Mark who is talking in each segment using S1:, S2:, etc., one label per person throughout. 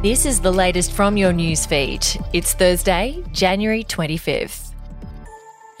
S1: This is the latest from your newsfeed. It's Thursday, January 25th.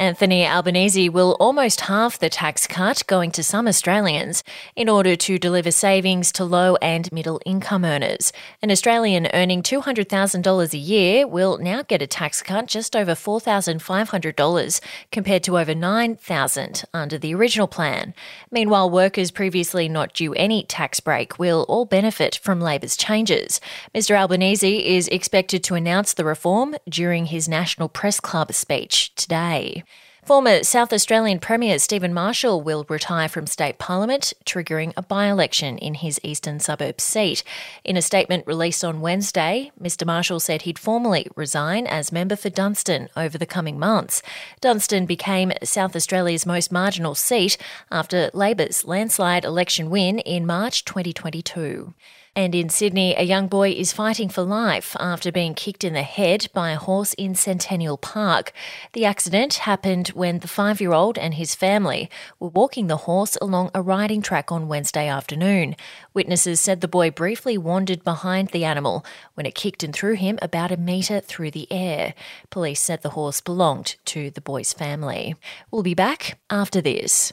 S1: Anthony Albanese will almost halve the tax cut going to some Australians in order to deliver savings to low and middle income earners. An Australian earning $200,000 a year will now get a tax cut just over $4,500 compared to over 9,000 under the original plan. Meanwhile, workers previously not due any tax break will all benefit from Labor's changes. Mr Albanese is expected to announce the reform during his National Press Club speech today. Former South Australian Premier Steven Marshall will retire from state parliament, triggering a by election in his eastern suburb seat. In a statement released on Wednesday, Mr Marshall said he'd formally resign as member for Dunstan over the coming months. Dunstan became South Australia's most marginal seat after Labor's landslide election win in March 2022. And in Sydney, a young boy is fighting for life after being kicked in the head by a horse in Centennial Park. The accident happened when the five year old and his family were walking the horse along a riding track on Wednesday afternoon. Witnesses said the boy briefly wandered behind the animal when it kicked and threw him about a metre through the air. Police said the horse belonged to the boy's family. We'll be back after this.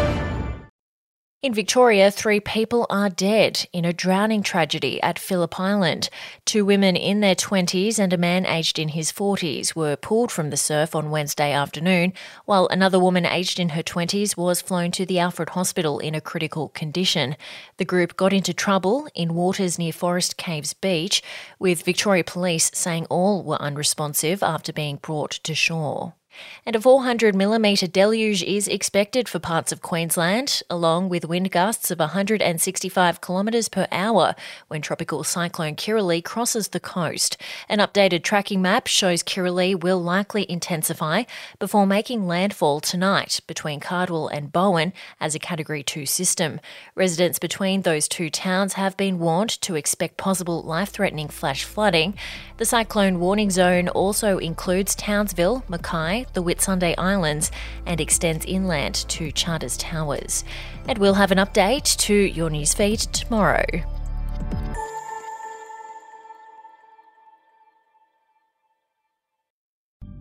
S1: In Victoria, three people are dead in a drowning tragedy at Phillip Island. Two women in their 20s and a man aged in his 40s were pulled from the surf on Wednesday afternoon, while another woman aged in her 20s was flown to the Alfred Hospital in a critical condition. The group got into trouble in waters near Forest Caves Beach, with Victoria Police saying all were unresponsive after being brought to shore. And a 400 millimetre deluge is expected for parts of Queensland, along with wind gusts of 165 kilometres per hour when tropical cyclone Kirrily crosses the coast. An updated tracking map shows Kirrily will likely intensify before making landfall tonight between Cardwell and Bowen as a Category 2 system. Residents between those two towns have been warned to expect possible life threatening flash flooding. The cyclone warning zone also includes Townsville, Mackay, the Whitsunday Islands, and extends inland to Charters Towers. And we'll have an update to your newsfeed tomorrow.